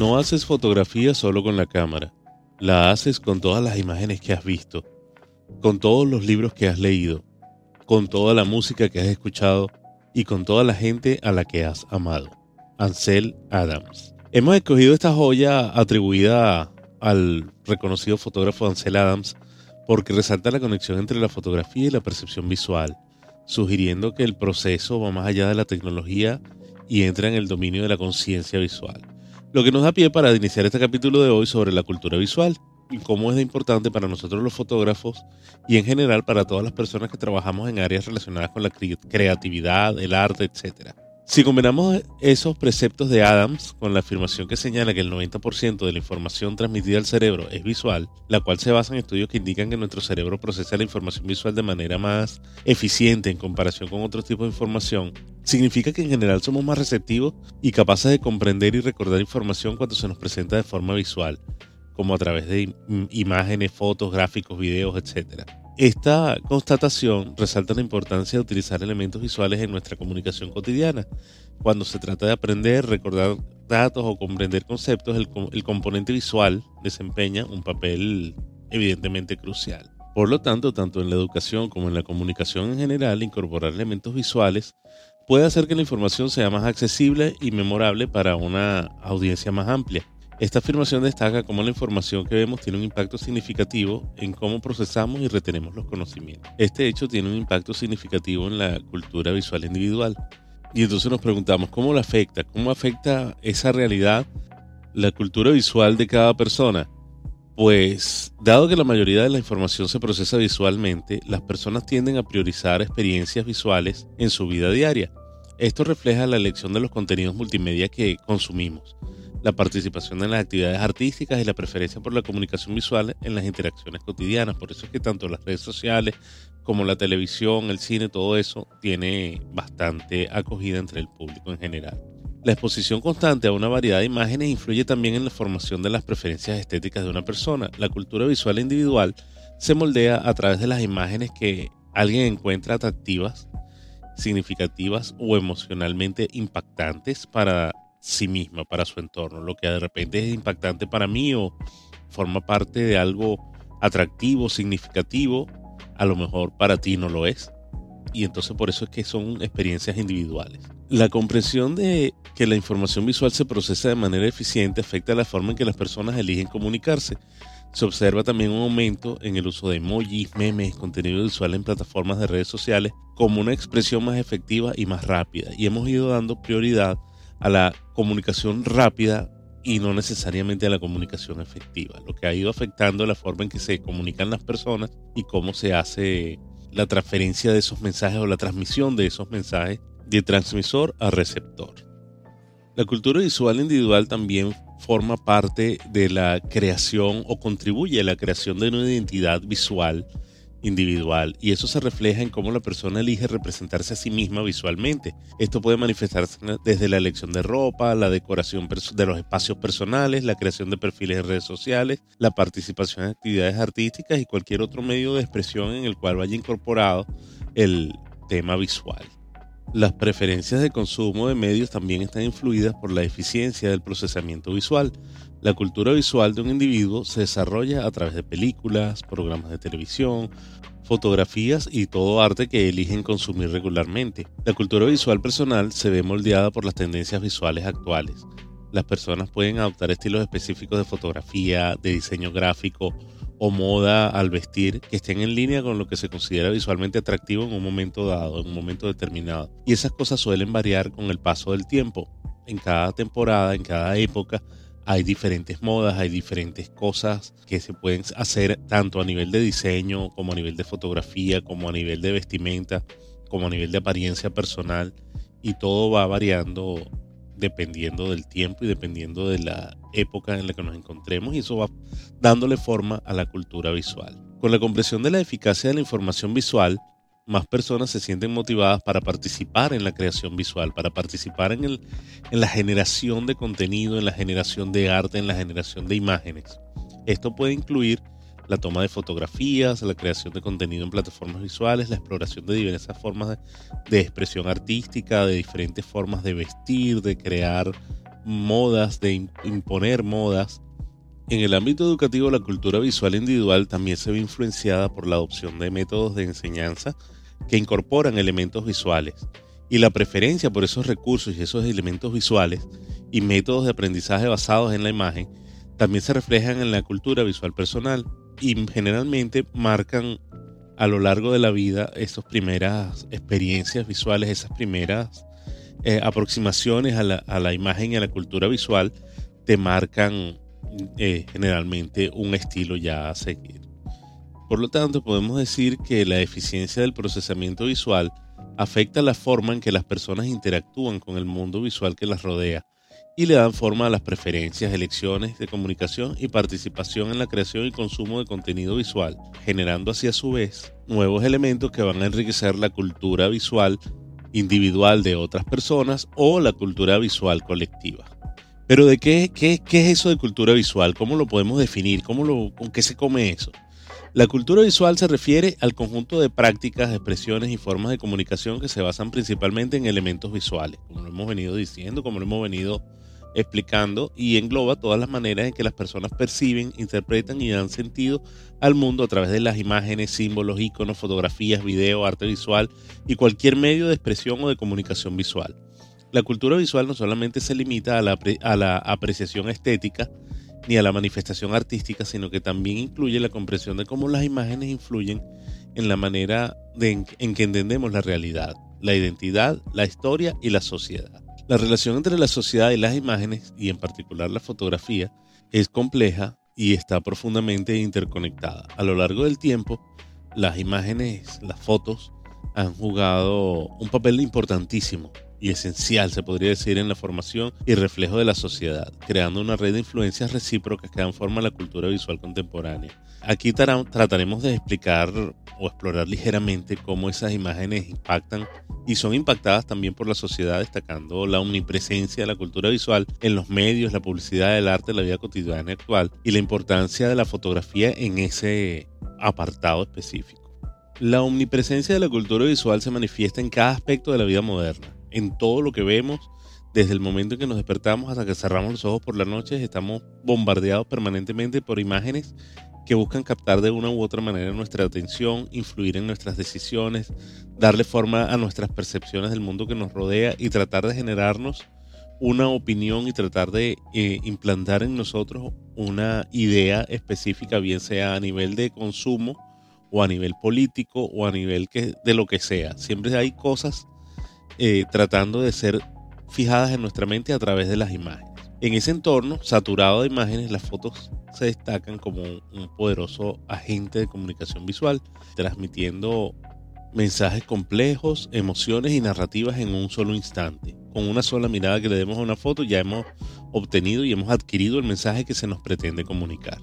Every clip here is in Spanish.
No haces fotografía solo con la cámara, la haces con todas las imágenes que has visto, con todos los libros que has leído, con toda la música que has escuchado y con toda la gente a la que has amado. Ansel Adams. Hemos escogido esta joya atribuida al reconocido fotógrafo Ansel Adams porque resalta la conexión entre la fotografía y la percepción visual, sugiriendo que el proceso va más allá de la tecnología y entra en el dominio de la conciencia visual. Lo que nos da pie para iniciar este capítulo de hoy sobre la cultura visual y cómo es importante para nosotros los fotógrafos y en general para todas las personas que trabajamos en áreas relacionadas con la creatividad, el arte, etc. Si combinamos esos preceptos de Adams con la afirmación que señala que el 90% de la información transmitida al cerebro es visual, la cual se basa en estudios que indican que nuestro cerebro procesa la información visual de manera más eficiente en comparación con otros tipos de información, significa que en general somos más receptivos y capaces de comprender y recordar información cuando se nos presenta de forma visual, como a través de imágenes, fotos, gráficos, videos, etc. Esta constatación resalta la importancia de utilizar elementos visuales en nuestra comunicación cotidiana. Cuando se trata de aprender, recordar datos o comprender conceptos, el, componente visual desempeña un papel evidentemente crucial. Por lo tanto, tanto en la educación como en la comunicación en general, incorporar elementos visuales puede hacer que la información sea más accesible y memorable para una audiencia más amplia. Esta afirmación destaca cómo la información que vemos tiene un impacto significativo en cómo procesamos y retenemos los conocimientos. Este hecho tiene un impacto significativo en la cultura visual individual. Y entonces nos preguntamos, ¿cómo lo afecta? ¿Cómo afecta esa realidad la cultura visual de cada persona? Pues, dado que la mayoría de la información se procesa visualmente, las personas tienden a priorizar experiencias visuales en su vida diaria. Esto refleja la elección de los contenidos multimedia que consumimos, la participación en las actividades artísticas y la preferencia por la comunicación visual en las interacciones cotidianas. Por eso es que tanto las redes sociales como la televisión, el cine, todo eso tiene bastante acogida entre el público en general. La exposición constante a una variedad de imágenes influye también en la formación de las preferencias estéticas de una persona. La cultura visual individual se moldea a través de las imágenes que alguien encuentra atractivas significativas o emocionalmente impactantes para sí misma, para su entorno. Lo que de repente es impactante para mí o forma parte de algo atractivo, significativo, a lo mejor para ti no lo es. Y entonces por eso es que son experiencias individuales. La comprensión de que la información visual se procesa de manera eficiente afecta la forma en que las personas eligen comunicarse. Se observa también un aumento en el uso de emojis, memes, contenido visual en plataformas de redes sociales como una expresión más efectiva y más rápida. Y hemos ido dando prioridad a la comunicación rápida y no necesariamente a la comunicación efectiva, lo que ha ido afectando la forma en que se comunican las personas y cómo se hace la transferencia de esos mensajes o la transmisión de esos mensajes de transmisor a receptor. La cultura visual individual también forma parte de la creación o contribuye a la creación de una identidad visual individual y eso se refleja en cómo la persona elige representarse a sí misma visualmente. Esto puede manifestarse desde la elección de ropa, la decoración de los espacios personales, la creación de perfiles en redes sociales, la participación en actividades artísticas y cualquier otro medio de expresión en el cual vaya incorporado el tema visual. Las preferencias de consumo de medios también están influidas por la eficiencia del procesamiento visual. La cultura visual de un individuo se desarrolla a través de películas, programas de televisión, fotografías y todo arte que eligen consumir regularmente. La cultura visual personal se ve moldeada por las tendencias visuales actuales. Las personas pueden adoptar estilos específicos de fotografía, de diseño gráfico o moda al vestir que estén en línea con lo que se considera visualmente atractivo en un momento dado, en un momento determinado. Y esas cosas suelen variar con el paso del tiempo. En cada temporada, en cada época, hay diferentes modas, hay diferentes cosas que se pueden hacer tanto a nivel de diseño como a nivel de fotografía, como a nivel de vestimenta, como a nivel de apariencia personal. Y todo va variando dependiendo del tiempo y dependiendo de la época en la que nos encontremos y eso va dándole forma a la cultura visual. Con la comprensión de la eficacia de la información visual, más personas se sienten motivadas para participar en la creación visual, para participar en, el, en la generación de contenido, en la generación de arte, en la generación de imágenes. Esto puede incluir la toma de fotografías, la creación de contenido en plataformas visuales, la exploración de diversas formas de, expresión artística, de diferentes formas de vestir, de crear modas, de imponer modas. En el ámbito educativo, la cultura visual individual también se ve influenciada por la adopción de métodos de enseñanza que incorporan elementos visuales y la preferencia por esos recursos y esos elementos visuales y métodos de aprendizaje basados en la imagen también se reflejan en la cultura visual personal y generalmente marcan a lo largo de la vida esas primeras experiencias visuales, esas primeras eh, aproximaciones a la, imagen y a la cultura visual te marcan eh, generalmente un estilo ya a seguir. Por lo tanto, podemos decir que la eficiencia del procesamiento visual afecta la forma en que las personas interactúan con el mundo visual que las rodea y le dan forma a las preferencias, elecciones de comunicación y participación en la creación y consumo de contenido visual, generando así a su vez nuevos elementos que van a enriquecer la cultura visual individual de otras personas o la cultura visual colectiva. Pero ¿de qué, qué, qué es eso de cultura visual? ¿Cómo lo podemos definir? ¿Cómo lo, ¿Con qué se come eso? La cultura visual se refiere al conjunto de prácticas, expresiones y formas de comunicación que se basan principalmente en elementos visuales, como lo hemos venido diciendo, como lo hemos venido explicando, y engloba todas las maneras en que las personas perciben, interpretan y dan sentido al mundo a través de las imágenes, símbolos, iconos, fotografías, video, arte visual y cualquier medio de expresión o de comunicación visual. La cultura visual no solamente se limita a la, a la apreciación estética, ni a la manifestación artística, sino que también incluye la comprensión de cómo las imágenes influyen en la manera en, que entendemos la realidad, la identidad, la historia y la sociedad. La relación entre la sociedad y las imágenes, y en particular la fotografía, es compleja y está profundamente interconectada. A lo largo del tiempo, las imágenes, las fotos, han jugado un papel importantísimo y esencial, se podría decir, en la formación y reflejo de la sociedad, creando una red de influencias recíprocas que dan forma a la cultura visual contemporánea. Aquí trataremos de explicar o explorar ligeramente cómo esas imágenes impactan y son impactadas también por la sociedad, destacando la omnipresencia de la cultura visual en los medios, la publicidad, el arte, la vida cotidiana actual y la importancia de la fotografía en ese apartado específico. La omnipresencia de la cultura visual se manifiesta en cada aspecto de la vida moderna en todo lo que vemos, desde el momento en que nos despertamos hasta que cerramos los ojos por la noche, estamos bombardeados permanentemente por imágenes que buscan captar de una u otra manera nuestra atención, influir en nuestras decisiones, darle forma a nuestras percepciones del mundo que nos rodea y tratar de generarnos una opinión y tratar de eh, implantar en nosotros una idea específica, bien sea a nivel de consumo o a nivel político o a nivel que, de lo que sea. Siempre hay cosas eh, tratando de ser fijadas en nuestra mente a través de las imágenes. En ese entorno saturado de imágenes, las fotos se destacan como un poderoso agente de comunicación visual, transmitiendo mensajes complejos, emociones y narrativas en un solo instante. Con una sola mirada que le demos a una foto ya hemos obtenido y hemos adquirido el mensaje que se nos pretende comunicar.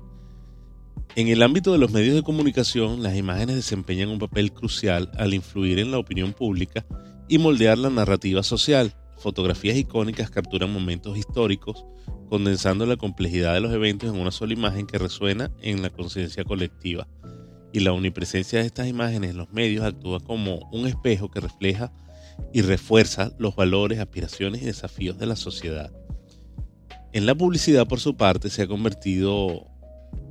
En el ámbito de los medios de comunicación, las imágenes desempeñan un papel crucial al influir en la opinión pública y moldear la narrativa social. Fotografías icónicas capturan momentos históricos, condensando la complejidad de los eventos en una sola imagen que resuena en la conciencia colectiva. Y la omnipresencia de estas imágenes en los medios actúa como un espejo que refleja y refuerza los valores, aspiraciones y desafíos de la sociedad. En la publicidad, por su parte, se ha convertido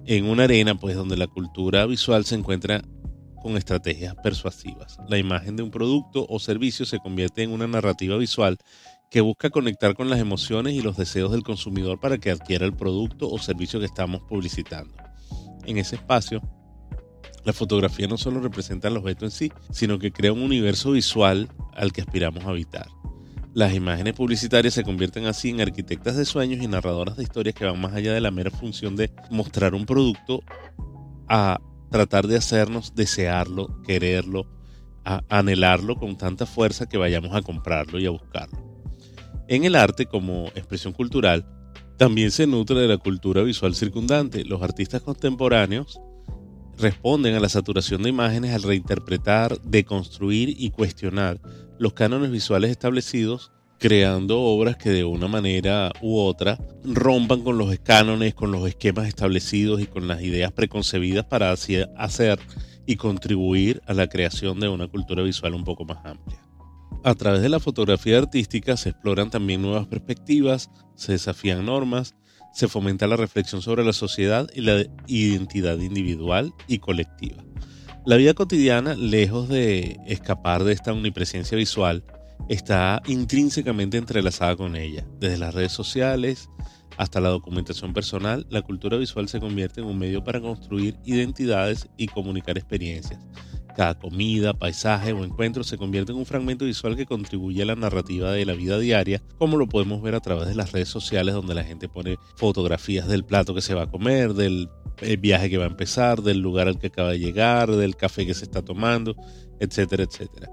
en una arena pues donde la cultura visual se encuentra con estrategias persuasivas. La imagen de un producto o servicio se convierte en una narrativa visual que busca conectar con las emociones y los deseos del consumidor para que adquiera el producto o servicio que estamos publicitando. En ese espacio, la fotografía no solo representa el objeto en sí, sino que crea un universo visual al que aspiramos a habitar. Las imágenes publicitarias se convierten así en arquitectas de sueños y narradoras de historias que van más allá de la mera función de mostrar un producto a tratar de hacernos desearlo, quererlo, anhelarlo con tanta fuerza que vayamos a comprarlo y a buscarlo. En el arte como expresión cultural, también se nutre de la cultura visual circundante. Los artistas contemporáneos responden a la saturación de imágenes al reinterpretar, deconstruir y cuestionar los cánones visuales establecidos creando obras que de una manera u otra rompan con los cánones, con los esquemas establecidos y con las ideas preconcebidas para hacer y contribuir a la creación de una cultura visual un poco más amplia. A través de la fotografía artística se exploran también nuevas perspectivas, se desafían normas, se fomenta la reflexión sobre la sociedad y la identidad individual y colectiva. La vida cotidiana, lejos de escapar de esta omnipresencia visual, está intrínsecamente entrelazada con ella. Desde las redes sociales hasta la documentación personal, la cultura visual se convierte en un medio para construir identidades y comunicar experiencias. Cada comida, paisaje o encuentro se convierte en un fragmento visual que contribuye a la narrativa de la vida diaria, como lo podemos ver a través de las redes sociales donde la gente pone fotografías del plato que se va a comer, del viaje que va a empezar, del lugar al que acaba de llegar, del café que se está tomando, etcétera, etcétera.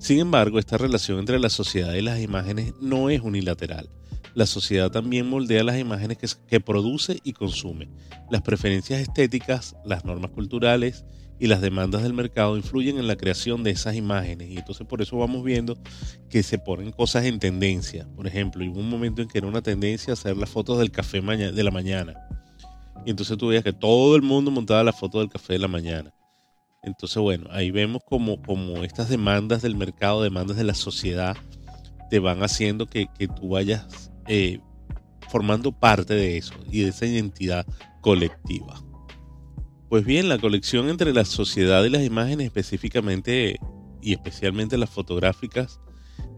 Sin embargo, esta relación entre la sociedad y las imágenes no es unilateral. La sociedad también moldea las imágenes que, produce y consume. Las preferencias estéticas, las normas culturales, y las demandas del mercado influyen en la creación de esas imágenes y entonces por eso vamos viendo que se ponen cosas en tendencia. Por ejemplo, hubo un momento en que era una tendencia hacer las fotos del café de la mañana. Y entonces tú veías que todo el mundo montaba la foto del café de la mañana. Entonces, bueno, ahí vemos como, como estas demandas del mercado, demandas de la sociedad, te van haciendo que, tú vayas eh, formando parte de eso y de esa identidad colectiva. Pues bien, la colección entre la sociedad y las imágenes específicamente y especialmente las fotográficas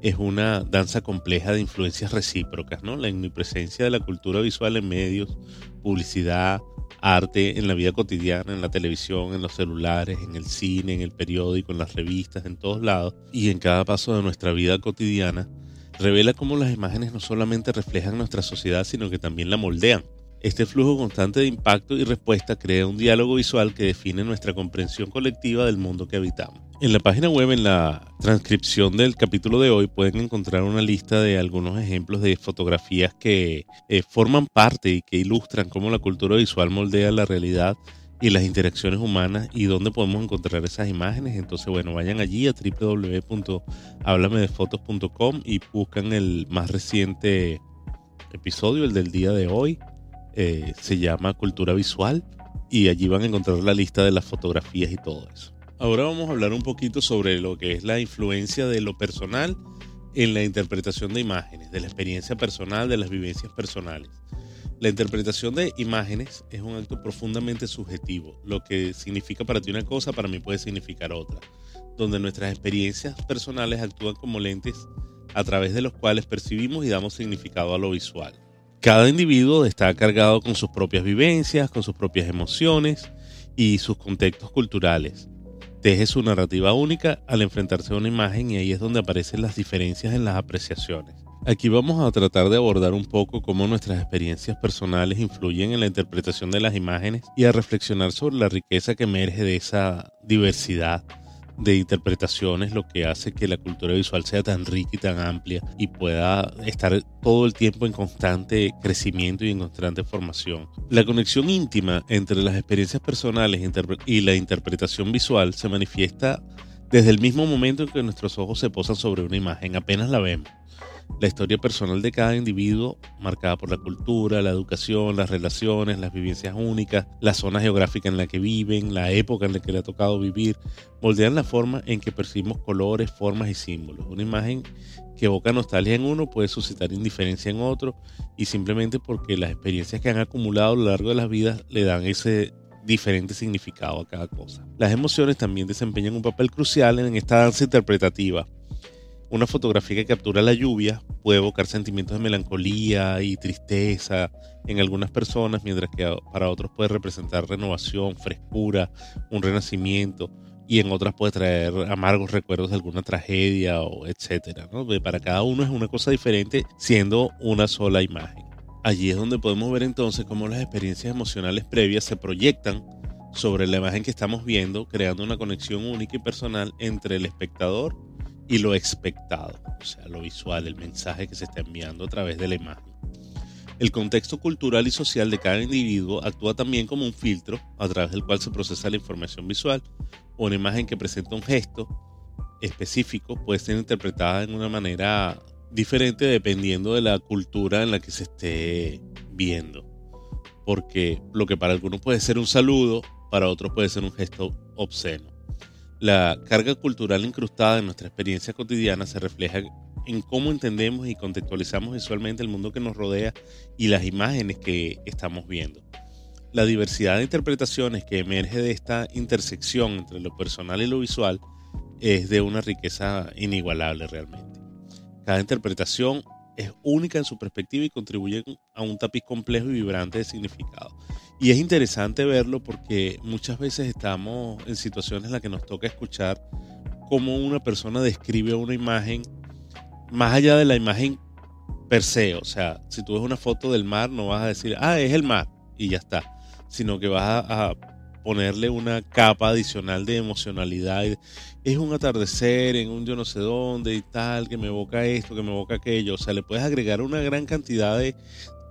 es una danza compleja de influencias recíprocas, ¿no? La omnipresencia de la cultura visual en medios, publicidad, arte, en la vida cotidiana, en la televisión, en los celulares, en el cine, en el periódico, en las revistas, en todos lados y en cada paso de nuestra vida cotidiana, revela cómo las imágenes no solamente reflejan nuestra sociedad, sino que también la moldean. Este flujo constante de impacto y respuesta crea un diálogo visual que define nuestra comprensión colectiva del mundo que habitamos. En la página web, en la transcripción del capítulo de hoy, pueden encontrar una lista de algunos ejemplos de fotografías que eh, forman parte y que ilustran cómo la cultura visual moldea la realidad y las interacciones humanas y dónde podemos encontrar esas imágenes. Entonces, bueno, vayan allí a www.hablamedefotos.com y buscan el más reciente episodio, el del día de hoy, eh, se llama Cultura Visual y allí van a encontrar la lista de las fotografías y todo eso. Ahora vamos a hablar un poquito sobre lo que es la influencia de lo personal en la interpretación de imágenes, de la experiencia personal, de las vivencias personales. La interpretación de imágenes es un acto profundamente subjetivo. Lo que significa para ti una cosa, para mí puede significar otra. Donde nuestras experiencias personales actúan como lentes a través de los cuales percibimos y damos significado a lo visual. Cada individuo está cargado con sus propias vivencias, con sus propias emociones y sus contextos culturales. Teje su narrativa única al enfrentarse a una imagen y ahí es donde aparecen las diferencias en las apreciaciones. Aquí vamos a tratar de abordar un poco cómo nuestras experiencias personales influyen en la interpretación de las imágenes y a reflexionar sobre la riqueza que emerge de esa diversidad de interpretaciones lo que hace que la cultura visual sea tan rica y tan amplia y pueda estar todo el tiempo en constante crecimiento y en constante formación. La conexión íntima entre las experiencias personales y la interpretación visual se manifiesta desde el mismo momento en que nuestros ojos se posan sobre una imagen, apenas la vemos la historia personal de cada individuo, marcada por la cultura, la educación, las relaciones, las vivencias únicas, la zona geográfica en la que viven, la época en la que le ha tocado vivir, moldean la forma en que percibimos colores, formas y símbolos. Una imagen que evoca nostalgia en uno puede suscitar indiferencia en otro y simplemente porque las experiencias que han acumulado a lo largo de las vidas le dan ese diferente significado a cada cosa. Las emociones también desempeñan un papel crucial en esta danza interpretativa una fotografía que captura la lluvia puede evocar sentimientos de melancolía y tristeza en algunas personas, mientras que para otros puede representar renovación, frescura, un renacimiento, y en otras puede traer amargos recuerdos de alguna tragedia o etcétera. Para cada uno es una cosa diferente, siendo una sola imagen. Allí es donde podemos ver entonces cómo las experiencias emocionales previas se proyectan sobre la imagen que estamos viendo, creando una conexión única y personal entre el espectador y lo expectado, o sea, lo visual, el mensaje que se está enviando a través de la imagen. El contexto cultural y social de cada individuo actúa también como un filtro a través del cual se procesa la información visual. Una imagen que presenta un gesto específico puede ser interpretada de una manera diferente dependiendo de la cultura en la que se esté viendo. Porque lo que para algunos puede ser un saludo, para otros puede ser un gesto obsceno. La carga cultural incrustada en nuestra experiencia cotidiana se refleja en cómo entendemos y contextualizamos visualmente el mundo que nos rodea y las imágenes que estamos viendo. La diversidad de interpretaciones que emerge de esta intersección entre lo personal y lo visual es de una riqueza inigualable realmente. Cada interpretación es única en su perspectiva y contribuye a un tapiz complejo y vibrante de significado. Y es interesante verlo porque muchas veces estamos en situaciones en las que nos toca escuchar cómo una persona describe una imagen más allá de la imagen per se. O sea, si tú ves una foto del mar, no vas a decir, ah, es el mar y ya está, sino que vas a, ponerle una capa adicional de emocionalidad. Es un atardecer en un yo no sé dónde y tal, que me evoca esto, que me evoca aquello. O sea, le puedes agregar una gran cantidad de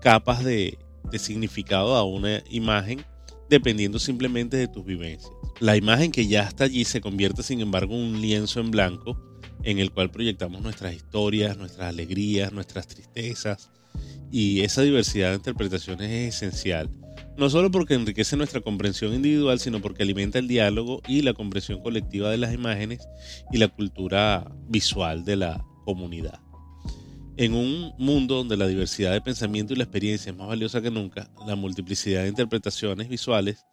capas de, significado a una imagen dependiendo simplemente de tus vivencias. La imagen que ya está allí se convierte sin embargo en un lienzo en blanco en el cual proyectamos nuestras historias, nuestras alegrías, nuestras tristezas y esa diversidad de interpretaciones es esencial, no solo porque enriquece nuestra comprensión individual, sino porque alimenta el diálogo y la comprensión colectiva de las imágenes y la cultura visual de la comunidad. En un mundo donde la diversidad de pensamiento y la experiencia es más valiosa que nunca, la multiplicidad de interpretaciones visuales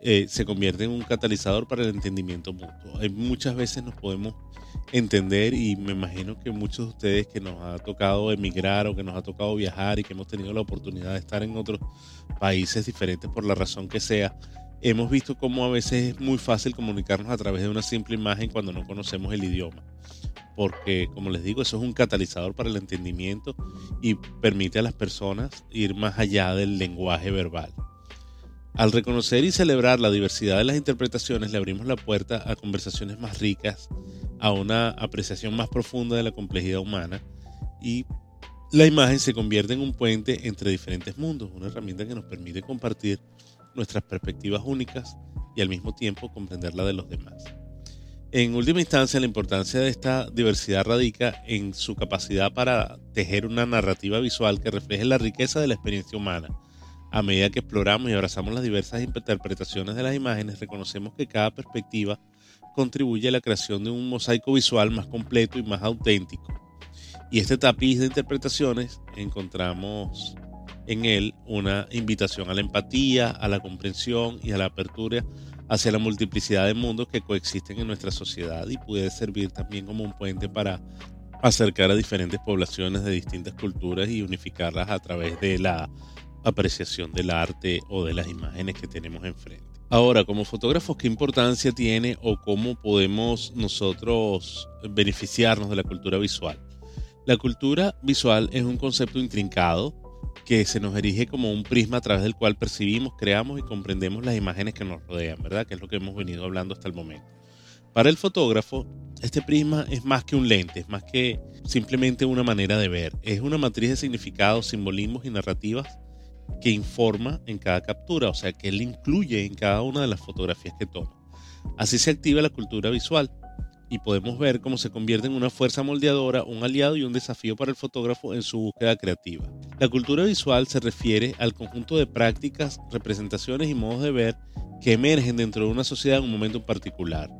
eh, se convierte en un catalizador para el entendimiento mutuo. muchas veces nos podemos entender y me imagino que muchos de ustedes que nos ha tocado emigrar o que nos ha tocado viajar y que hemos tenido la oportunidad de estar en otros países diferentes por la razón que sea, hemos visto cómo a veces es muy fácil comunicarnos a través de una simple imagen cuando no conocemos el idioma porque como les digo, eso es un catalizador para el entendimiento y permite a las personas ir más allá del lenguaje verbal. Al reconocer y celebrar la diversidad de las interpretaciones, le abrimos la puerta a conversaciones más ricas, a una apreciación más profunda de la complejidad humana y la imagen se convierte en un puente entre diferentes mundos, una herramienta que nos permite compartir nuestras perspectivas únicas y al mismo tiempo comprender la de los demás. En última instancia, la importancia de esta diversidad radica en su capacidad para tejer una narrativa visual que refleje la riqueza de la experiencia humana. A medida que exploramos y abrazamos las diversas interpretaciones de las imágenes, reconocemos que cada perspectiva contribuye a la creación de un mosaico visual más completo y más auténtico. Y este tapiz de interpretaciones encontramos en él una invitación a la empatía, a la comprensión y a la apertura hacia la multiplicidad de mundos que coexisten en nuestra sociedad y puede servir también como un puente para acercar a diferentes poblaciones de distintas culturas y unificarlas a través de la apreciación del arte o de las imágenes que tenemos enfrente. Ahora, como fotógrafos, ¿qué importancia tiene o cómo podemos nosotros beneficiarnos de la cultura visual? La cultura visual es un concepto intrincado que se nos erige como un prisma a través del cual percibimos, creamos y comprendemos las imágenes que nos rodean, ¿verdad? Que es lo que hemos venido hablando hasta el momento. Para el fotógrafo, este prisma es más que un lente, es más que simplemente una manera de ver. Es una matriz de significados, simbolismos y narrativas que informa en cada captura, o sea, que él incluye en cada una de las fotografías que toma. Así se activa la cultura visual y podemos ver cómo se convierte en una fuerza moldeadora, un aliado y un desafío para el fotógrafo en su búsqueda creativa. La cultura visual se refiere al conjunto de prácticas, representaciones y modos de ver que emergen dentro de una sociedad en un momento particular.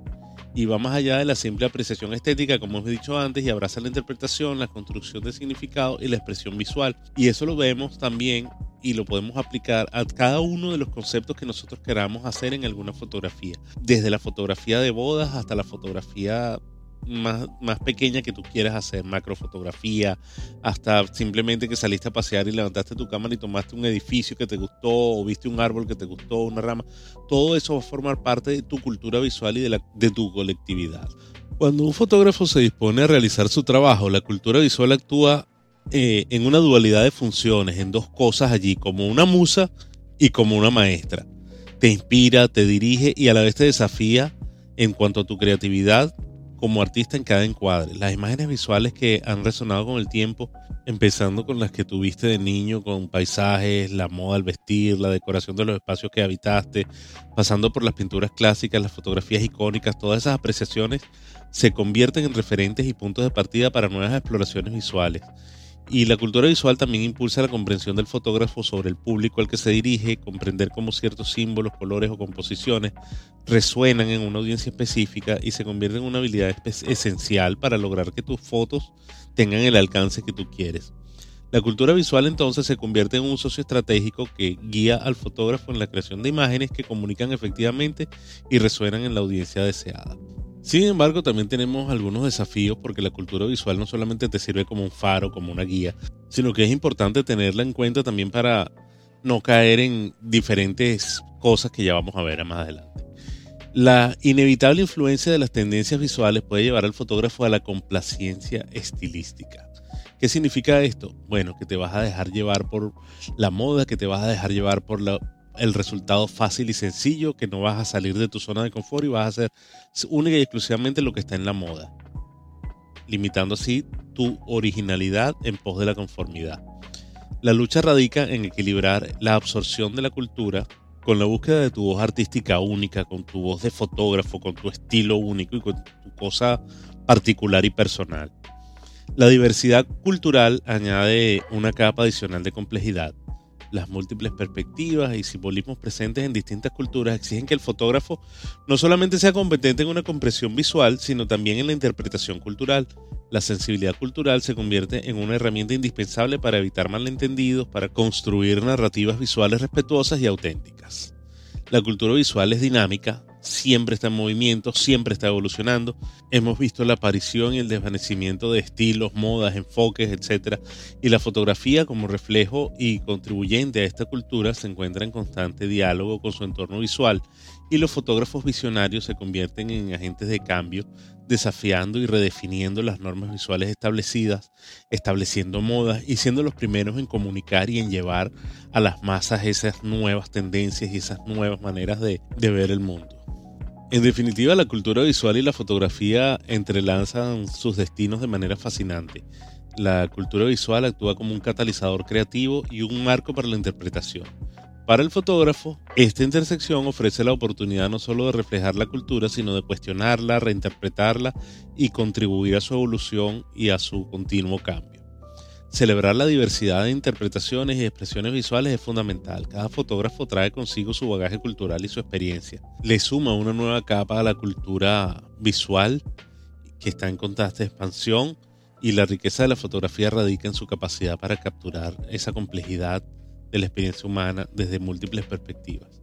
Y va más allá de la simple apreciación estética, como hemos dicho antes, y abraza la interpretación, la construcción de significado y la expresión visual. Y eso lo vemos también y lo podemos aplicar a cada uno de los conceptos que nosotros queramos hacer en alguna fotografía. Desde la fotografía de bodas hasta la fotografía más, más pequeña que tú quieras hacer, macrofotografía, hasta simplemente que saliste a pasear y levantaste tu cámara y tomaste un edificio que te gustó o viste un árbol que te gustó, una rama. Todo eso va a formar parte de tu cultura visual y de, la, de tu colectividad. Cuando un fotógrafo se dispone a realizar su trabajo, la cultura visual actúa eh, en una dualidad de funciones, en dos cosas allí, como una musa y como una maestra. Te inspira, te dirige y a la vez te desafía en cuanto a tu creatividad como artista en cada encuadre. Las imágenes visuales que han resonado con el tiempo, empezando con las que tuviste de niño, con paisajes, la moda al vestir, la decoración de los espacios que habitaste, pasando por las pinturas clásicas, las fotografías icónicas, todas esas apreciaciones se convierten en referentes y puntos de partida para nuevas exploraciones visuales Y la cultura visual también impulsa la comprensión del fotógrafo sobre el público al que se dirige, comprender cómo ciertos símbolos, colores o composiciones resuenan en una audiencia específica y se convierten en una habilidad esencial para lograr que tus fotos tengan el alcance que tú quieres. La cultura visual entonces se convierte en un socio estratégico que guía al fotógrafo en la creación de imágenes que comunican efectivamente y resuenan en la audiencia deseada. Sin embargo, también tenemos algunos desafíos porque la cultura visual no solamente te sirve como un faro, como una guía, sino que es importante tenerla en cuenta también para no caer en diferentes cosas que ya vamos a ver más adelante. La inevitable influencia de las tendencias visuales puede llevar al fotógrafo a la complacencia estilística. ¿Qué significa esto? Bueno, que te vas a dejar llevar por la moda, que te vas a dejar llevar por la el resultado fácil y sencillo, que no vas a salir de tu zona de confort y vas a hacer única y exclusivamente lo que está en la moda, limitando así tu originalidad en pos de la conformidad. La lucha radica en equilibrar la absorción de la cultura con la búsqueda de tu voz artística única, con tu voz de fotógrafo, con tu estilo único y con tu cosa particular y personal. La diversidad cultural añade una capa adicional de complejidad las múltiples perspectivas y simbolismos presentes en distintas culturas exigen que el fotógrafo no solamente sea competente en una comprensión visual, sino también en la interpretación cultural. La sensibilidad cultural se convierte en una herramienta indispensable para evitar malentendidos, para construir narrativas visuales respetuosas y auténticas. La cultura visual es dinámica, siempre está en movimiento, siempre está evolucionando. Hemos visto la aparición y el desvanecimiento de estilos, modas, enfoques, etc. Y la fotografía como reflejo y contribuyente a esta cultura se encuentra en constante diálogo con su entorno visual y los fotógrafos visionarios se convierten en agentes de cambio, desafiando y redefiniendo las normas visuales establecidas, estableciendo modas y siendo los primeros en comunicar y en llevar a las masas esas nuevas tendencias y esas nuevas maneras de, de ver el mundo. En definitiva, la cultura visual y la fotografía entrelazan sus destinos de manera fascinante. La cultura visual actúa como un catalizador creativo y un marco para la interpretación. Para el fotógrafo, esta intersección ofrece la oportunidad no solo de reflejar la cultura, sino de cuestionarla, reinterpretarla y contribuir a su evolución y a su continuo cambio. Celebrar la diversidad de interpretaciones y expresiones visuales es fundamental. Cada fotógrafo trae consigo su bagaje cultural y su experiencia. Le suma una nueva capa a la cultura visual que está en constante expansión y la riqueza de la fotografía radica en su capacidad para capturar esa complejidad de la experiencia humana desde múltiples perspectivas.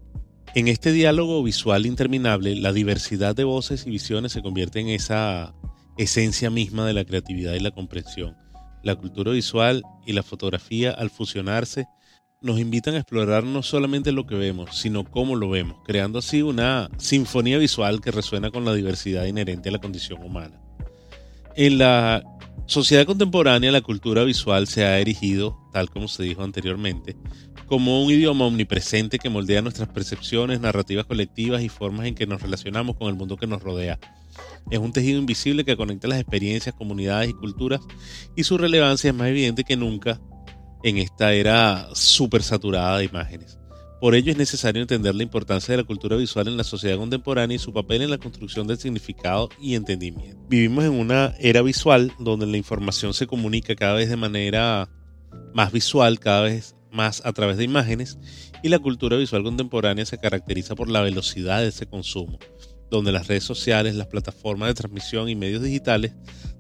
En este diálogo visual interminable, la diversidad de voces y visiones se convierte en esa esencia misma de la creatividad y la comprensión la cultura visual y la fotografía al fusionarse nos invitan a explorar no solamente lo que vemos, sino cómo lo vemos, creando así una sinfonía visual que resuena con la diversidad inherente a la condición humana. En la sociedad contemporánea la cultura visual se ha erigido, tal como se dijo anteriormente, como un idioma omnipresente que moldea nuestras percepciones, narrativas colectivas y formas en que nos relacionamos con el mundo que nos rodea. Es un tejido invisible que conecta las experiencias, comunidades y culturas y su relevancia es más evidente que nunca en esta era súper saturada de imágenes. Por ello es necesario entender la importancia de la cultura visual en la sociedad contemporánea y su papel en la construcción del significado y entendimiento. Vivimos en una era visual donde la información se comunica cada vez de manera más visual, cada vez más a través de imágenes, y la cultura visual contemporánea se caracteriza por la velocidad de ese consumo donde las redes sociales, las plataformas de transmisión y medios digitales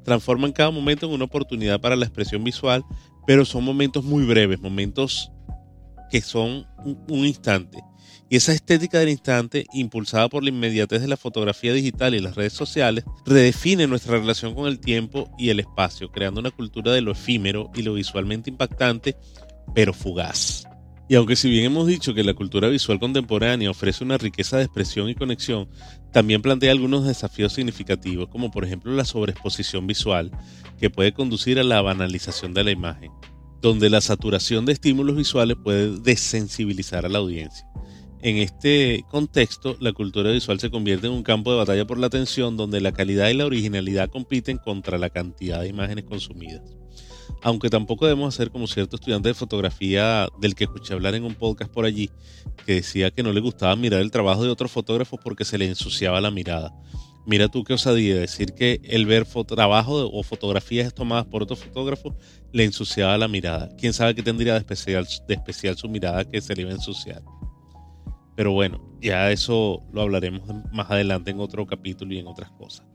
transforman cada momento en una oportunidad para la expresión visual, pero son momentos muy breves, momentos que son un, instante. Y esa estética del instante, impulsada por la inmediatez de la fotografía digital y las redes sociales, redefine nuestra relación con el tiempo y el espacio, creando una cultura de lo efímero y lo visualmente impactante, pero fugaz. Y aunque si bien hemos dicho que la cultura visual contemporánea ofrece una riqueza de expresión y conexión, también plantea algunos desafíos significativos, como por ejemplo la sobreexposición visual, que puede conducir a la banalización de la imagen, donde la saturación de estímulos visuales puede desensibilizar a la audiencia. En este contexto, la cultura visual se convierte en un campo de batalla por la atención, donde la calidad y la originalidad compiten contra la cantidad de imágenes consumidas aunque tampoco debemos hacer como cierto estudiante de fotografía del que escuché hablar en un podcast por allí, que decía que no le gustaba mirar el trabajo de otros fotógrafos porque se le ensuciaba la mirada. Mira tú qué osadía decir que el ver trabajo o fotografías tomadas por otro fotógrafo le ensuciaba la mirada. ¿Quién sabe qué tendría de especial, su mirada que se le iba a ensuciar? Pero bueno, ya eso lo hablaremos más adelante en otro capítulo y en otras cosas.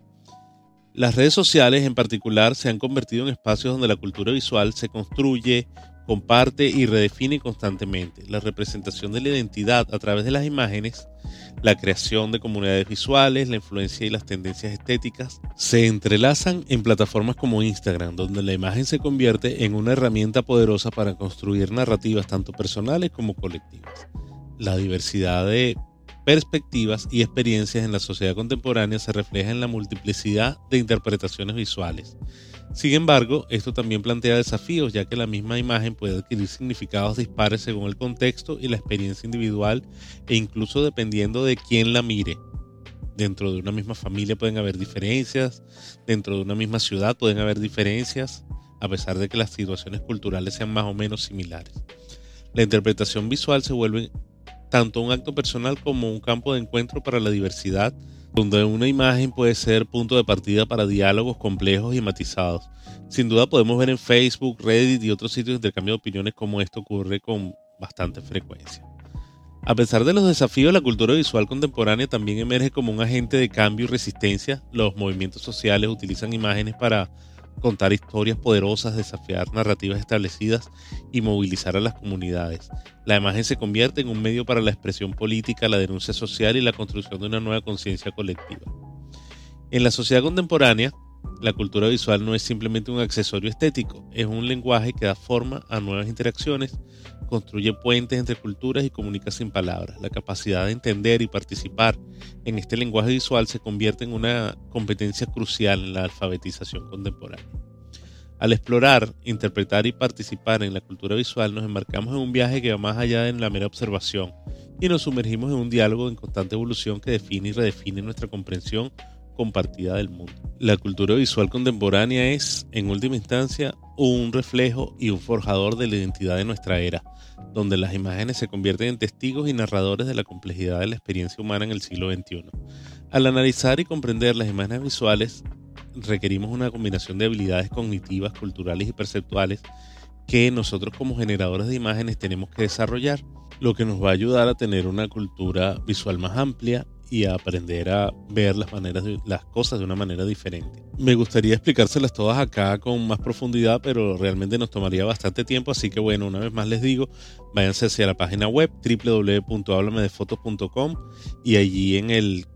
Las redes sociales en particular se han convertido en espacios donde la cultura visual se construye, comparte y redefine constantemente. La representación de la identidad a través de las imágenes, la creación de comunidades visuales, la influencia y las tendencias estéticas se entrelazan en plataformas como Instagram, donde la imagen se convierte en una herramienta poderosa para construir narrativas tanto personales como colectivas. La diversidad de perspectivas y experiencias en la sociedad contemporánea se refleja en la multiplicidad de interpretaciones visuales. Sin embargo, esto también plantea desafíos, ya que la misma imagen puede adquirir significados dispares según el contexto y la experiencia individual e incluso dependiendo de quién la mire. Dentro de una misma familia pueden haber diferencias, dentro de una misma ciudad pueden haber diferencias, a pesar de que las situaciones culturales sean más o menos similares. La interpretación visual se vuelve tanto un acto personal como un campo de encuentro para la diversidad, donde una imagen puede ser punto de partida para diálogos complejos y matizados. Sin duda podemos ver en Facebook, Reddit y otros sitios de intercambio de opiniones cómo esto ocurre con bastante frecuencia. A pesar de los desafíos, la cultura visual contemporánea también emerge como un agente de cambio y resistencia. Los movimientos sociales utilizan imágenes para contar historias poderosas, desafiar narrativas establecidas y movilizar a las comunidades. La imagen se convierte en un medio para la expresión política, la denuncia social y la construcción de una nueva conciencia colectiva. En la sociedad contemporánea, la cultura visual no es simplemente un accesorio estético, es un lenguaje que da forma a nuevas interacciones, construye puentes entre culturas y comunica sin palabras. La capacidad de entender y participar en este lenguaje visual se convierte en una competencia crucial en la alfabetización contemporánea. Al explorar, interpretar y participar en la cultura visual nos embarcamos en un viaje que va más allá de la mera observación y nos sumergimos en un diálogo en constante evolución que define y redefine nuestra comprensión compartida del mundo. La cultura visual contemporánea es, en última instancia, un reflejo y un forjador de la identidad de nuestra era, donde las imágenes se convierten en testigos y narradores de la complejidad de la experiencia humana en el siglo XXI. Al analizar y comprender las imágenes visuales, requerimos una combinación de habilidades cognitivas, culturales y perceptuales que nosotros como generadores de imágenes tenemos que desarrollar, lo que nos va a ayudar a tener una cultura visual más amplia y aprender a ver las maneras las cosas de una manera diferente. Me gustaría explicárselas todas acá con más profundidad, pero realmente nos tomaría bastante tiempo, así que bueno, una vez más les digo, váyanse hacia la página web www.hablamedefotos.com y allí en el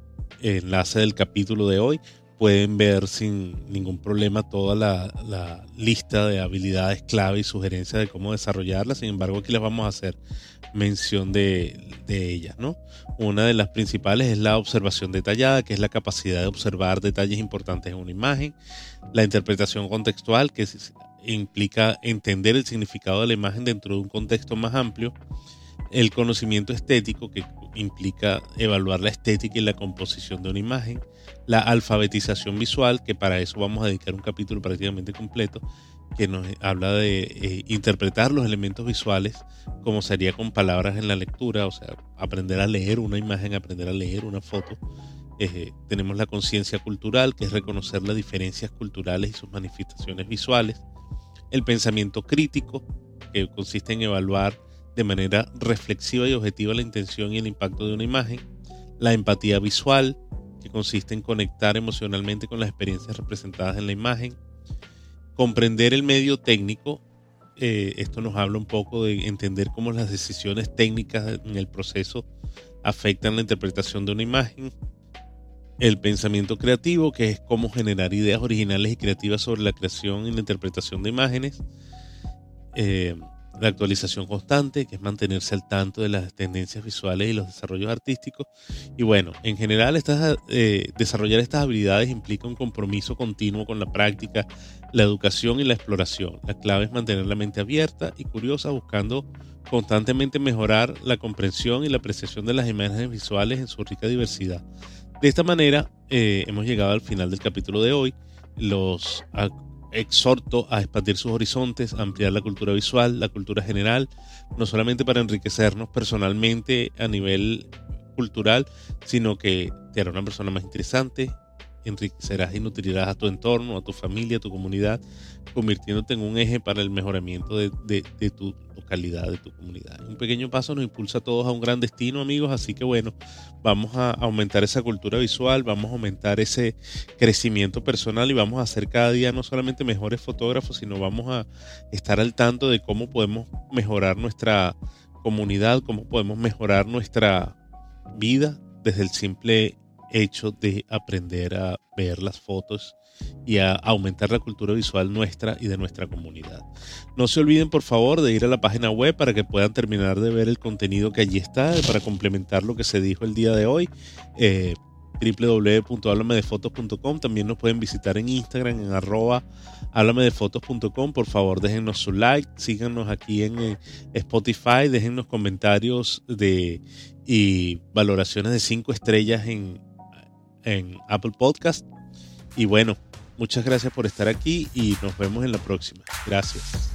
enlace del capítulo de hoy pueden ver sin ningún problema toda la, lista de habilidades clave y sugerencias de cómo desarrollarlas. Sin embargo, aquí les vamos a hacer mención de, ellas. ¿no? Una de las principales es la observación detallada, que es la capacidad de observar detalles importantes en una imagen. La interpretación contextual, que implica entender el significado de la imagen dentro de un contexto más amplio. El conocimiento estético, que implica evaluar la estética y la composición de una imagen la alfabetización visual, que para eso vamos a dedicar un capítulo prácticamente completo, que nos habla de eh, interpretar los elementos visuales como sería con palabras en la lectura, o sea, aprender a leer una imagen, aprender a leer una foto. Eh, tenemos la conciencia cultural, que es reconocer las diferencias culturales y sus manifestaciones visuales. El pensamiento crítico, que consiste en evaluar de manera reflexiva y objetiva la intención y el impacto de una imagen. La empatía visual, que consiste en conectar emocionalmente con las experiencias representadas en la imagen, comprender el medio técnico, eh, esto nos habla un poco de entender cómo las decisiones técnicas en el proceso afectan la interpretación de una imagen, el pensamiento creativo, que es cómo generar ideas originales y creativas sobre la creación y la interpretación de imágenes, eh, la actualización constante, que es mantenerse al tanto de las tendencias visuales y los desarrollos artísticos. Y bueno, en general estas, eh, desarrollar estas habilidades implica un compromiso continuo con la práctica, la educación y la exploración. La clave es mantener la mente abierta y curiosa, buscando constantemente mejorar la comprensión y la apreciación de las imágenes visuales en su rica diversidad. De esta manera, eh, hemos llegado al final del capítulo de hoy. Los exhorto a expandir sus horizontes, ampliar la cultura visual, la cultura general, no solamente para enriquecernos personalmente a nivel cultural, sino que te hará una persona más interesante, enriquecerás y nutrirás a tu entorno, a tu familia, a tu comunidad, convirtiéndote en un eje para el mejoramiento de, tu localidad, de tu comunidad. Un pequeño paso nos impulsa a todos a un gran destino, amigos, así que bueno, vamos a aumentar esa cultura visual, vamos a aumentar ese crecimiento personal y vamos a ser cada día no solamente mejores fotógrafos, sino vamos a estar al tanto de cómo podemos mejorar nuestra comunidad, cómo podemos mejorar nuestra vida desde el simple hecho de aprender a ver las fotos y a aumentar la cultura visual nuestra y de nuestra comunidad. No se olviden por favor de ir a la página web para que puedan terminar de ver el contenido que allí está, para complementar lo que se dijo el día de hoy. Eh, también nos pueden visitar en Instagram en arroba por favor déjennos su like síganos aquí en eh, Spotify déjennos comentarios de y valoraciones de 5 estrellas en, en Apple Podcast. Y bueno, muchas gracias por estar aquí y nos vemos en la próxima. Gracias.